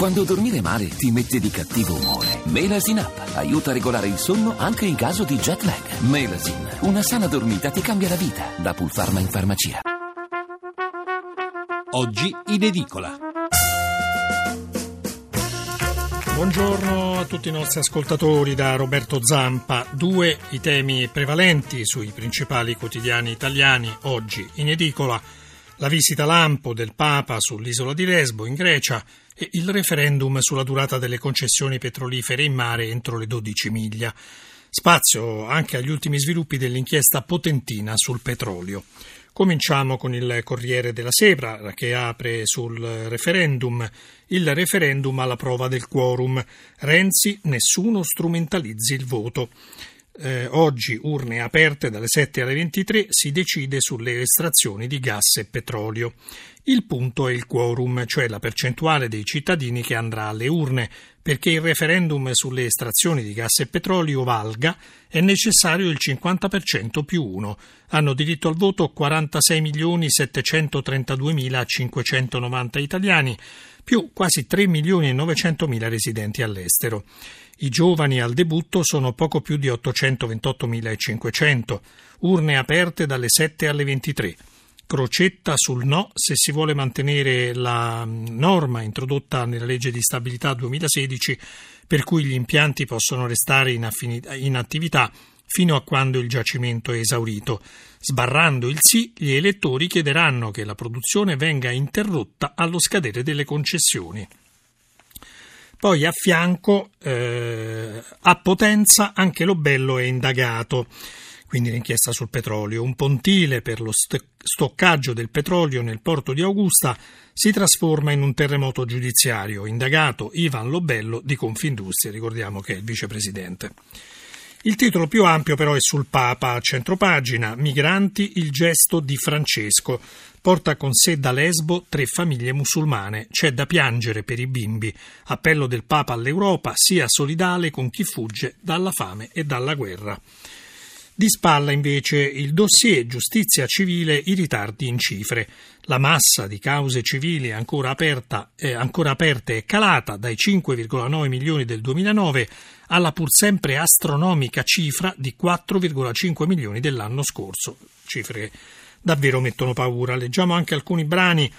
Quando dormire male ti mette di cattivo umore. Melasin Up aiuta a regolare il sonno anche in caso di jet lag. Melasin, una sana dormita ti cambia la vita. Da Pulpharma in farmacia. Oggi in edicola. Buongiorno a tutti i nostri ascoltatori da Roberto Zampa. Due i temi prevalenti sui principali quotidiani italiani oggi in edicola. La visita lampo del Papa sull'isola di Lesbo in Grecia e il referendum sulla durata delle concessioni petrolifere in mare entro le 12 miglia. Spazio anche agli ultimi sviluppi dell'inchiesta potentina sul petrolio. Cominciamo con il Corriere della Sera che apre sul referendum. Il referendum alla prova del quorum. Renzi, nessuno strumentalizzi il voto. Eh, oggi urne aperte dalle 7 alle 23 si decide sulle estrazioni di gas e petrolio. Il punto è il quorum, cioè la percentuale dei cittadini che andrà alle urne. Perché il referendum sulle estrazioni di gas e petrolio valga è necessario il 50% più 1. Hanno diritto al voto 46.732.590 italiani, più quasi 3.900.000 residenti all'estero. I giovani al debutto sono poco più di 828.500, urne aperte dalle 7 alle 23. Crocetta sul no se si vuole mantenere la norma introdotta nella legge di stabilità 2016 per cui gli impianti possono restare in, affinità, in attività fino a quando il giacimento è esaurito. Sbarrando il sì, gli elettori chiederanno che la produzione venga interrotta allo scadere delle concessioni. Poi a fianco, eh, a Potenza, anche Lobello è indagato quindi l'inchiesta sul petrolio. Un pontile per lo stoccaggio del petrolio nel porto di Augusta si trasforma in un terremoto giudiziario. Indagato Ivan Lobello di Confindustria, ricordiamo che è il vicepresidente. Il titolo più ampio però è sul Papa, a centropagina, Migranti, il gesto di Francesco. Porta con sé da Lesbo tre famiglie musulmane. C'è da piangere per i bimbi. Appello del Papa all'Europa, sia solidale con chi fugge dalla fame e dalla guerra. Di spalla invece il dossier giustizia civile, i ritardi in cifre. La massa di cause civili ancora, aperta, eh, ancora aperte è calata dai 5,9 milioni del 2009 alla pur sempre astronomica cifra di 4,5 milioni dell'anno scorso. Cifre che davvero mettono paura. Leggiamo anche alcuni brani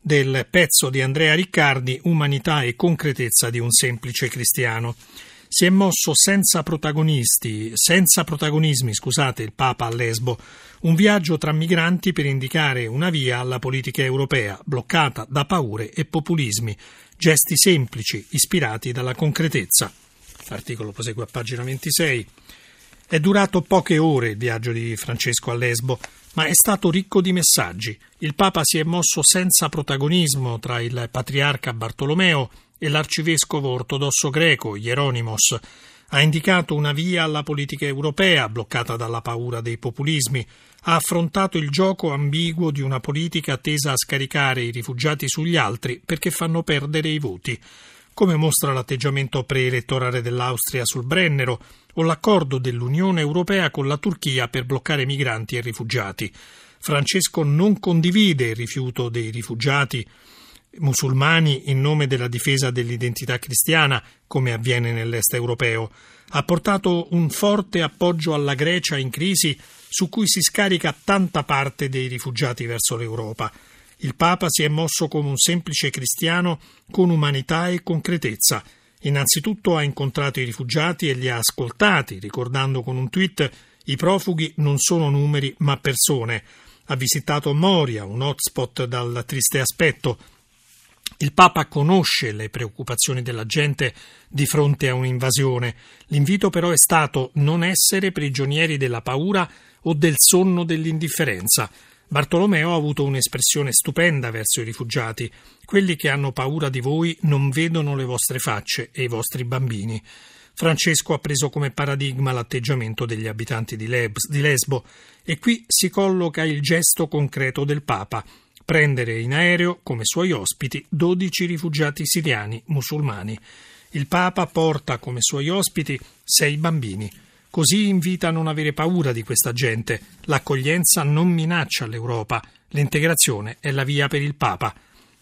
del pezzo di Andrea Riccardi, Umanità e concretezza di un semplice cristiano. Si è mosso senza protagonisti, senza protagonismi, scusate, il Papa a Lesbo, un viaggio tra migranti per indicare una via alla politica europea, bloccata da paure e populismi, gesti semplici, ispirati dalla concretezza. L'articolo prosegue a pagina 26. È durato poche ore il viaggio di Francesco a Lesbo, ma è stato ricco di messaggi. Il Papa si è mosso senza protagonismo tra il patriarca Bartolomeo e l'arcivescovo ortodosso greco Hieronymos ha indicato una via alla politica europea bloccata dalla paura dei populismi, ha affrontato il gioco ambiguo di una politica tesa a scaricare i rifugiati sugli altri perché fanno perdere i voti, come mostra l'atteggiamento preelettorale dell'Austria sul Brennero o l'accordo dell'Unione Europea con la Turchia per bloccare migranti e rifugiati. Francesco non condivide il rifiuto dei rifugiati musulmani in nome della difesa dell'identità cristiana, come avviene nell'est europeo, ha portato un forte appoggio alla Grecia in crisi su cui si scarica tanta parte dei rifugiati verso l'Europa. Il Papa si è mosso come un semplice cristiano con umanità e concretezza. Innanzitutto ha incontrato i rifugiati e li ha ascoltati, ricordando con un tweet i profughi non sono numeri ma persone. Ha visitato Moria, un hotspot dal triste aspetto, il Papa conosce le preoccupazioni della gente di fronte a un'invasione. L'invito però è stato non essere prigionieri della paura o del sonno dell'indifferenza. Bartolomeo ha avuto un'espressione stupenda verso i rifugiati. Quelli che hanno paura di voi non vedono le vostre facce e i vostri bambini. Francesco ha preso come paradigma l'atteggiamento degli abitanti di Lesbo e qui si colloca il gesto concreto del Papa prendere in aereo come suoi ospiti 12 rifugiati siriani musulmani. Il Papa porta come suoi ospiti sei bambini. Così invita a non avere paura di questa gente. L'accoglienza non minaccia l'Europa. L'integrazione è la via per il Papa.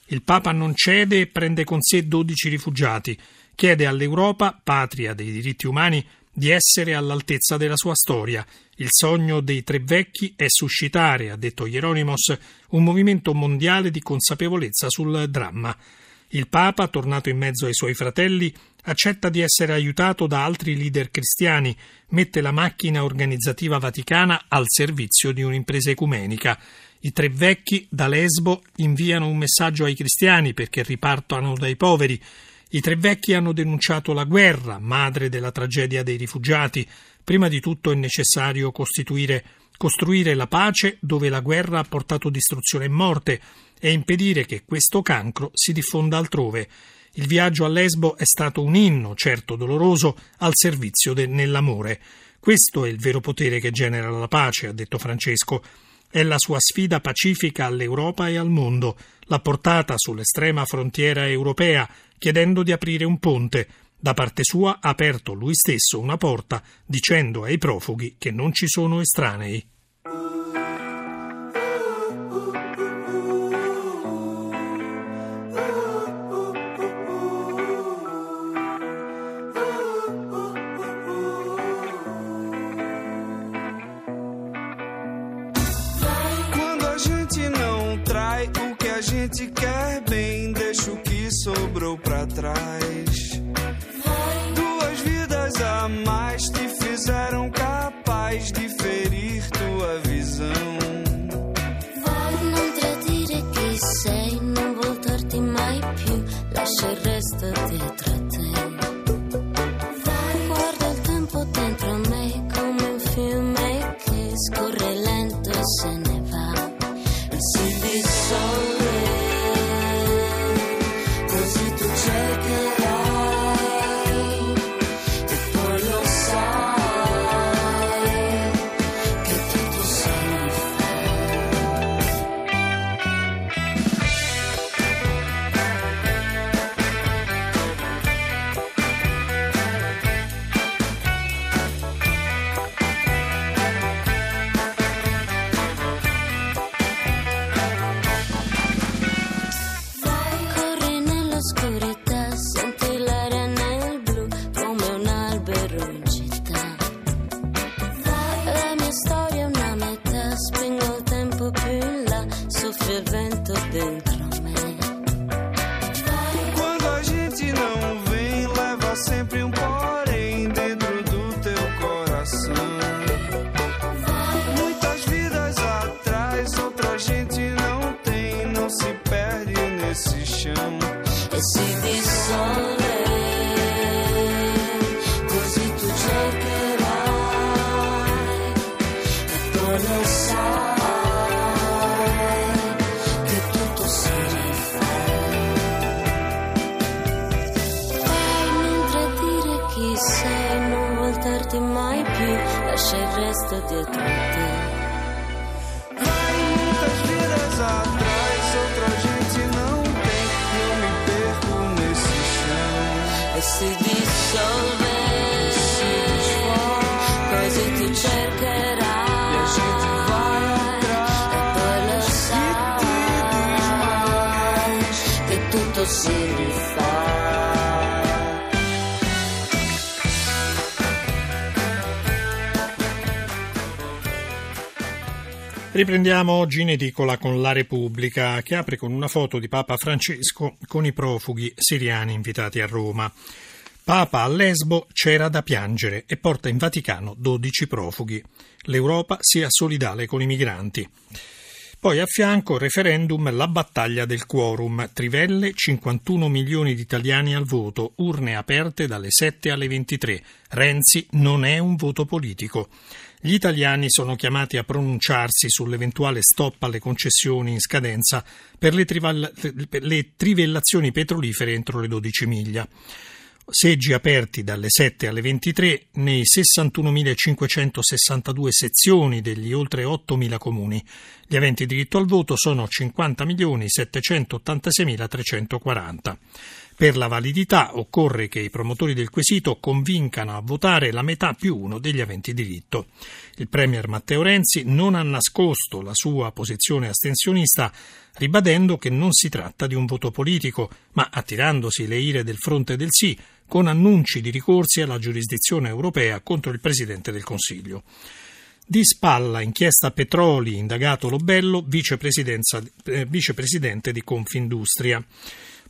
Il Papa non cede e prende con sé 12 rifugiati. Chiede all'Europa, patria dei diritti umani, di essere all'altezza della sua storia. Il sogno dei tre vecchi è suscitare, ha detto Hieronymus, un movimento mondiale di consapevolezza sul dramma. Il Papa, tornato in mezzo ai suoi fratelli, accetta di essere aiutato da altri leader cristiani, mette la macchina organizzativa vaticana al servizio di un'impresa ecumenica. I tre vecchi da Lesbo inviano un messaggio ai cristiani perché ripartano dai poveri. I tre vecchi hanno denunciato la guerra, madre della tragedia dei rifugiati. Prima di tutto è necessario costruire la pace dove la guerra ha portato distruzione e morte e impedire che questo cancro si diffonda altrove. Il viaggio a Lesbo è stato un inno, certo doloroso, al servizio de- nell'amore. Questo è il vero potere che genera la pace, ha detto Francesco. È la sua sfida pacifica all'Europa e al mondo, l'ha portata sull'estrema frontiera europea, chiedendo di aprire un ponte. Da parte sua ha aperto lui stesso una porta, dicendo ai profughi che non ci sono estranei. gente quer bem, deixa o que sobrou pra trás. Duas vidas a mais te fizeram capaz de ferir tua visão. Non tradire chi sei, non voltarti mai più, lascia il resto dietro a te. Guarda il tempo dentro a me come un fiume che lento e se ne va. Nesse chão. e si dissolve. Così tu cercherai e poi lo sai che tutto si rifà. Vai, non tradire chi sei, non voltarti mai più, lascia il resto dietro te. Si rifà. Riprendiamo oggi in edicola con La Repubblica, che apre con una foto di Papa Francesco con i profughi siriani invitati a Roma. Papa a Lesbo c'era da piangere e porta in Vaticano 12 profughi. L'Europa sia solidale con i migranti. Poi a fianco referendum la battaglia del quorum. Trivelle 51 milioni di italiani al voto, urne aperte dalle 7 alle 23. Renzi non è un voto politico. Gli italiani sono chiamati a pronunciarsi sull'eventuale stop alle concessioni in scadenza per le, trival- per le trivellazioni petrolifere entro le 12 miglia. Seggi aperti dalle 7 alle 23 nei 61.562 sezioni degli oltre 8.000 comuni. Gli aventi diritto al voto sono 50.786.340. Per la validità occorre che i promotori del quesito convincano a votare la metà più uno degli aventi diritto. Il Premier Matteo Renzi non ha nascosto la sua posizione astensionista ribadendo che non si tratta di un voto politico, ma attirandosi le ire del fronte del sì, con annunci di ricorsi alla giurisdizione europea contro il Presidente del Consiglio. Di spalla inchiesta Petroli, indagato Lobello, eh, vicepresidente di Confindustria.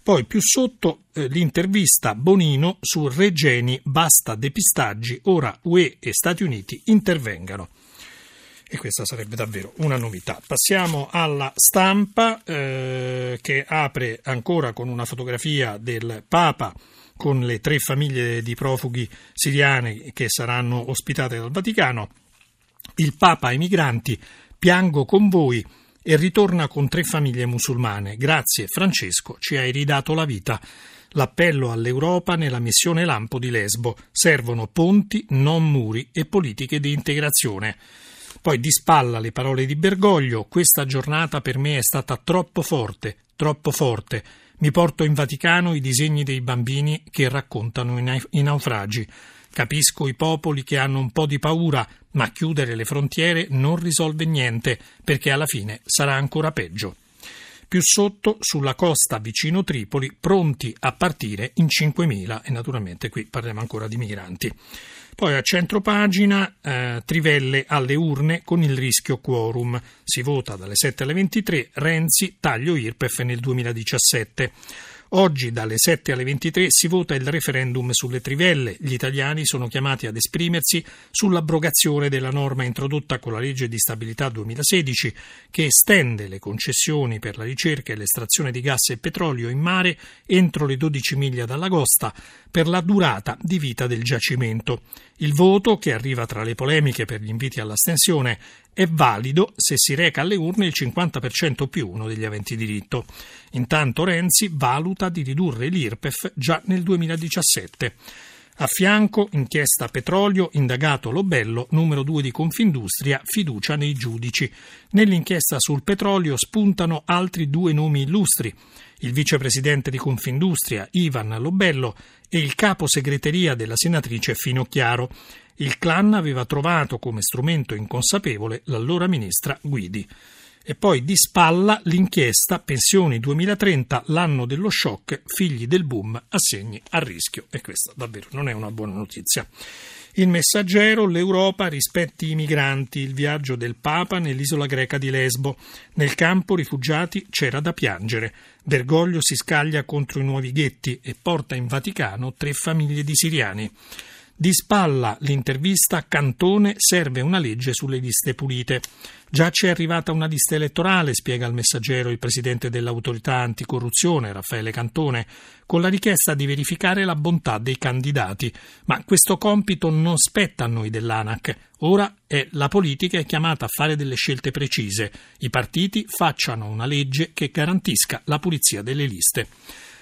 Poi più sotto eh, l'intervista Bonino su Regeni, basta depistaggi, ora UE e Stati Uniti intervengano e questa sarebbe davvero una novità. Passiamo alla stampa eh, che apre ancora con una fotografia del Papa con le tre famiglie di profughi siriane che saranno ospitate dal Vaticano. Il Papa ai migranti, piango con voi e ritorna con tre famiglie musulmane. Grazie Francesco, ci hai ridato la vita. L'appello all'Europa nella missione Lampo di Lesbo. Servono ponti, non muri e politiche di integrazione. Poi di spalla le parole di Bergoglio, questa giornata per me è stata troppo forte, troppo forte. Mi porto in Vaticano i disegni dei bambini che raccontano i naufragi. Capisco i popoli che hanno un po' di paura, ma chiudere le frontiere non risolve niente, perché alla fine sarà ancora peggio. Più sotto, sulla costa vicino Tripoli, pronti a partire in 5.000 e naturalmente qui parliamo ancora di migranti. Poi a centro pagina eh, Trivelle alle urne con il rischio quorum. Si vota dalle 7 alle 23, Renzi taglio IRPEF nel 2017. Oggi dalle 7 alle 23 si vota il referendum sulle trivelle. Gli italiani sono chiamati ad esprimersi sull'abrogazione della norma introdotta con la legge di stabilità 2016 che estende le concessioni per la ricerca e l'estrazione di gas e petrolio in mare entro le 12 miglia dalla costa per la durata di vita del giacimento. Il voto, che arriva tra le polemiche per gli inviti all'astensione, è valido se si reca alle urne il 50% più uno degli aventi diritto. Intanto Renzi valuta di ridurre l'IRPEF già nel 2017. A fianco, inchiesta petrolio, indagato Lobello, numero 2 di Confindustria, fiducia nei giudici. Nell'inchiesta sul petrolio spuntano altri due nomi illustri. Il vicepresidente di Confindustria, Ivan Lobello, e il capo segreteria della senatrice Finocchiaro. Il clan aveva trovato come strumento inconsapevole l'allora ministra Guidi. E poi di spalla l'inchiesta Pensioni 2030, l'anno dello shock, figli del boom, assegni a rischio. E questa davvero non è una buona notizia. Il messaggero, l'Europa rispetti i migranti, il viaggio del Papa nell'isola greca di Lesbo. Nel campo rifugiati c'era da piangere. Bergoglio si scaglia contro i nuovi ghetti e porta in Vaticano tre famiglie di siriani. Di spalla l'intervista Cantone serve una legge sulle liste pulite. Già c'è arrivata una lista elettorale, spiega al messaggero il presidente dell'autorità anticorruzione, Raffaele Cantone, con la richiesta di verificare la bontà dei candidati. Ma questo compito non spetta a noi dell'ANAC. Ora è la politica è chiamata a fare delle scelte precise. I partiti facciano una legge che garantisca la pulizia delle liste.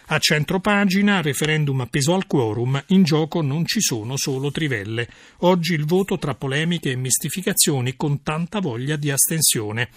A centro pagina, referendum appeso al quorum, in gioco non ci sono solo trivelle. Oggi il voto tra polemiche e mistificazioni con tanta voglia di astensione.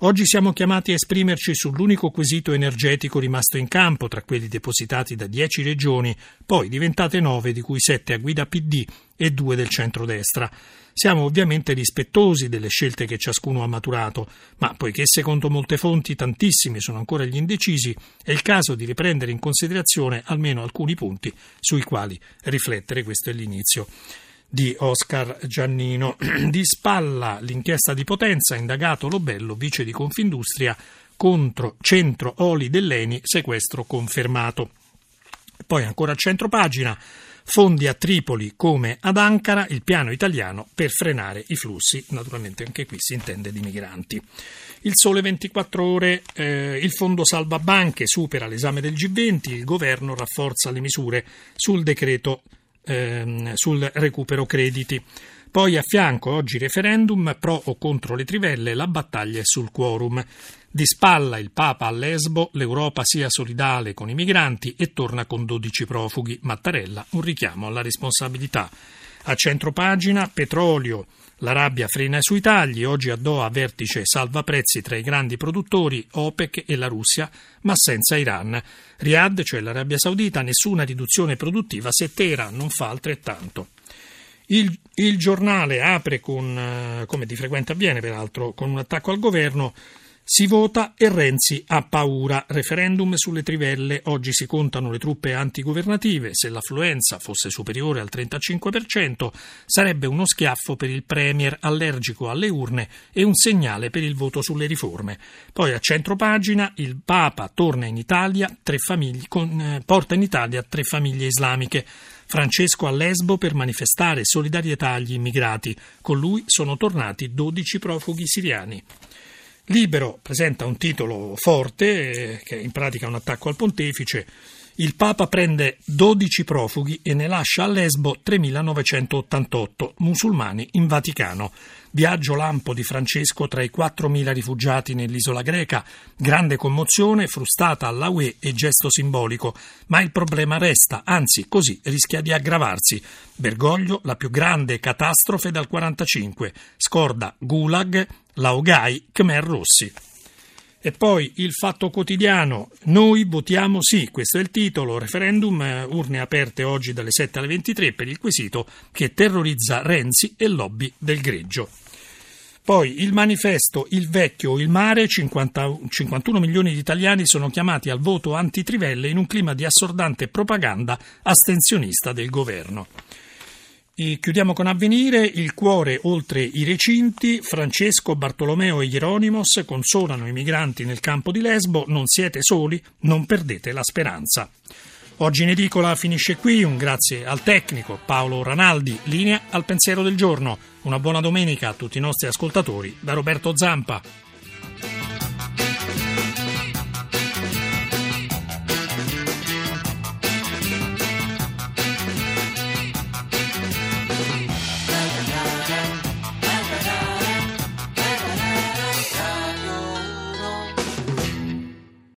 Oggi siamo chiamati a esprimerci sull'unico quesito energetico rimasto in campo tra quelli depositati da dieci regioni, poi diventate nove, di cui sette a guida PD e due del centrodestra. Siamo ovviamente rispettosi delle scelte che ciascuno ha maturato, ma poiché secondo molte fonti tantissimi sono ancora gli indecisi, è il caso di riprendere in considerazione almeno alcuni punti sui quali riflettere. Questo è l'inizio di Oscar Giannino. Di spalla l'inchiesta di Potenza, indagato Lobello, vice di Confindustria, contro Centro Oli dell'Eni, sequestro confermato. Poi ancora a centro pagina, fondi a Tripoli come ad Ankara, il piano italiano per frenare i flussi, naturalmente anche qui si intende di migranti. Il sole 24 ore, eh, il fondo salva banche supera l'esame del G20, il governo rafforza le misure sul decreto ehm, sul recupero crediti. Poi a fianco oggi referendum pro o contro le trivelle, la battaglia è sul quorum. Di spalla il Papa a Lesbo, l'Europa sia solidale con i migranti e torna con 12 profughi. Mattarella, un richiamo alla responsabilità. A centro pagina, L'Arabia frena i suoi tagli, oggi a Doha vertice salva prezzi tra i grandi produttori, OPEC e la Russia, ma senza Iran. Riyadh, cioè l'Arabia Saudita, nessuna riduzione produttiva se Teheran non fa altrettanto. Il, il giornale apre con, eh, come di frequente avviene peraltro, con un attacco al governo. Si vota e Renzi ha paura. Referendum sulle trivelle. Oggi si contano le truppe antigovernative. Se l'affluenza fosse superiore al 35%, sarebbe uno schiaffo per il Premier allergico alle urne e un segnale per il voto sulle riforme. Poi a centro pagina il Papa torna in Italia, famiglie, con, eh, porta in Italia tre famiglie islamiche. Francesco a Lesbo per manifestare solidarietà agli immigrati. Con lui sono tornati 12 profughi siriani. Libero presenta un titolo forte, eh, che in pratica è un attacco al pontefice. Il Papa prende 12 profughi e ne lascia a Lesbo 3.988 musulmani in Vaticano. Viaggio lampo di Francesco tra i 4.000 rifugiati nell'isola greca, grande commozione, frustata alla UE e gesto simbolico, ma il problema resta, anzi così rischia di aggravarsi. Bergoglio, la più grande catastrofe dal 45, scorda Gulag, Laogai, Khmer Rossi. E poi il fatto quotidiano, noi votiamo sì, questo è il titolo, referendum, eh, urne aperte oggi dalle 7 alle 23 per il quesito che terrorizza Renzi e lobby del greggio. Poi il manifesto Il vecchio il mare, 50, 51 milioni di italiani sono chiamati al voto antitrivelle in un clima di assordante propaganda astensionista del governo. E chiudiamo con avvenire, il cuore oltre i recinti, Francesco, Bartolomeo e Hieronimos consolano i migranti nel campo di Lesbo, non siete soli, non perdete la speranza. Oggi in edicola finisce qui, un grazie al tecnico Paolo Ranaldi, linea al pensiero del giorno. Una buona domenica a tutti i nostri ascoltatori da Roberto Zampa.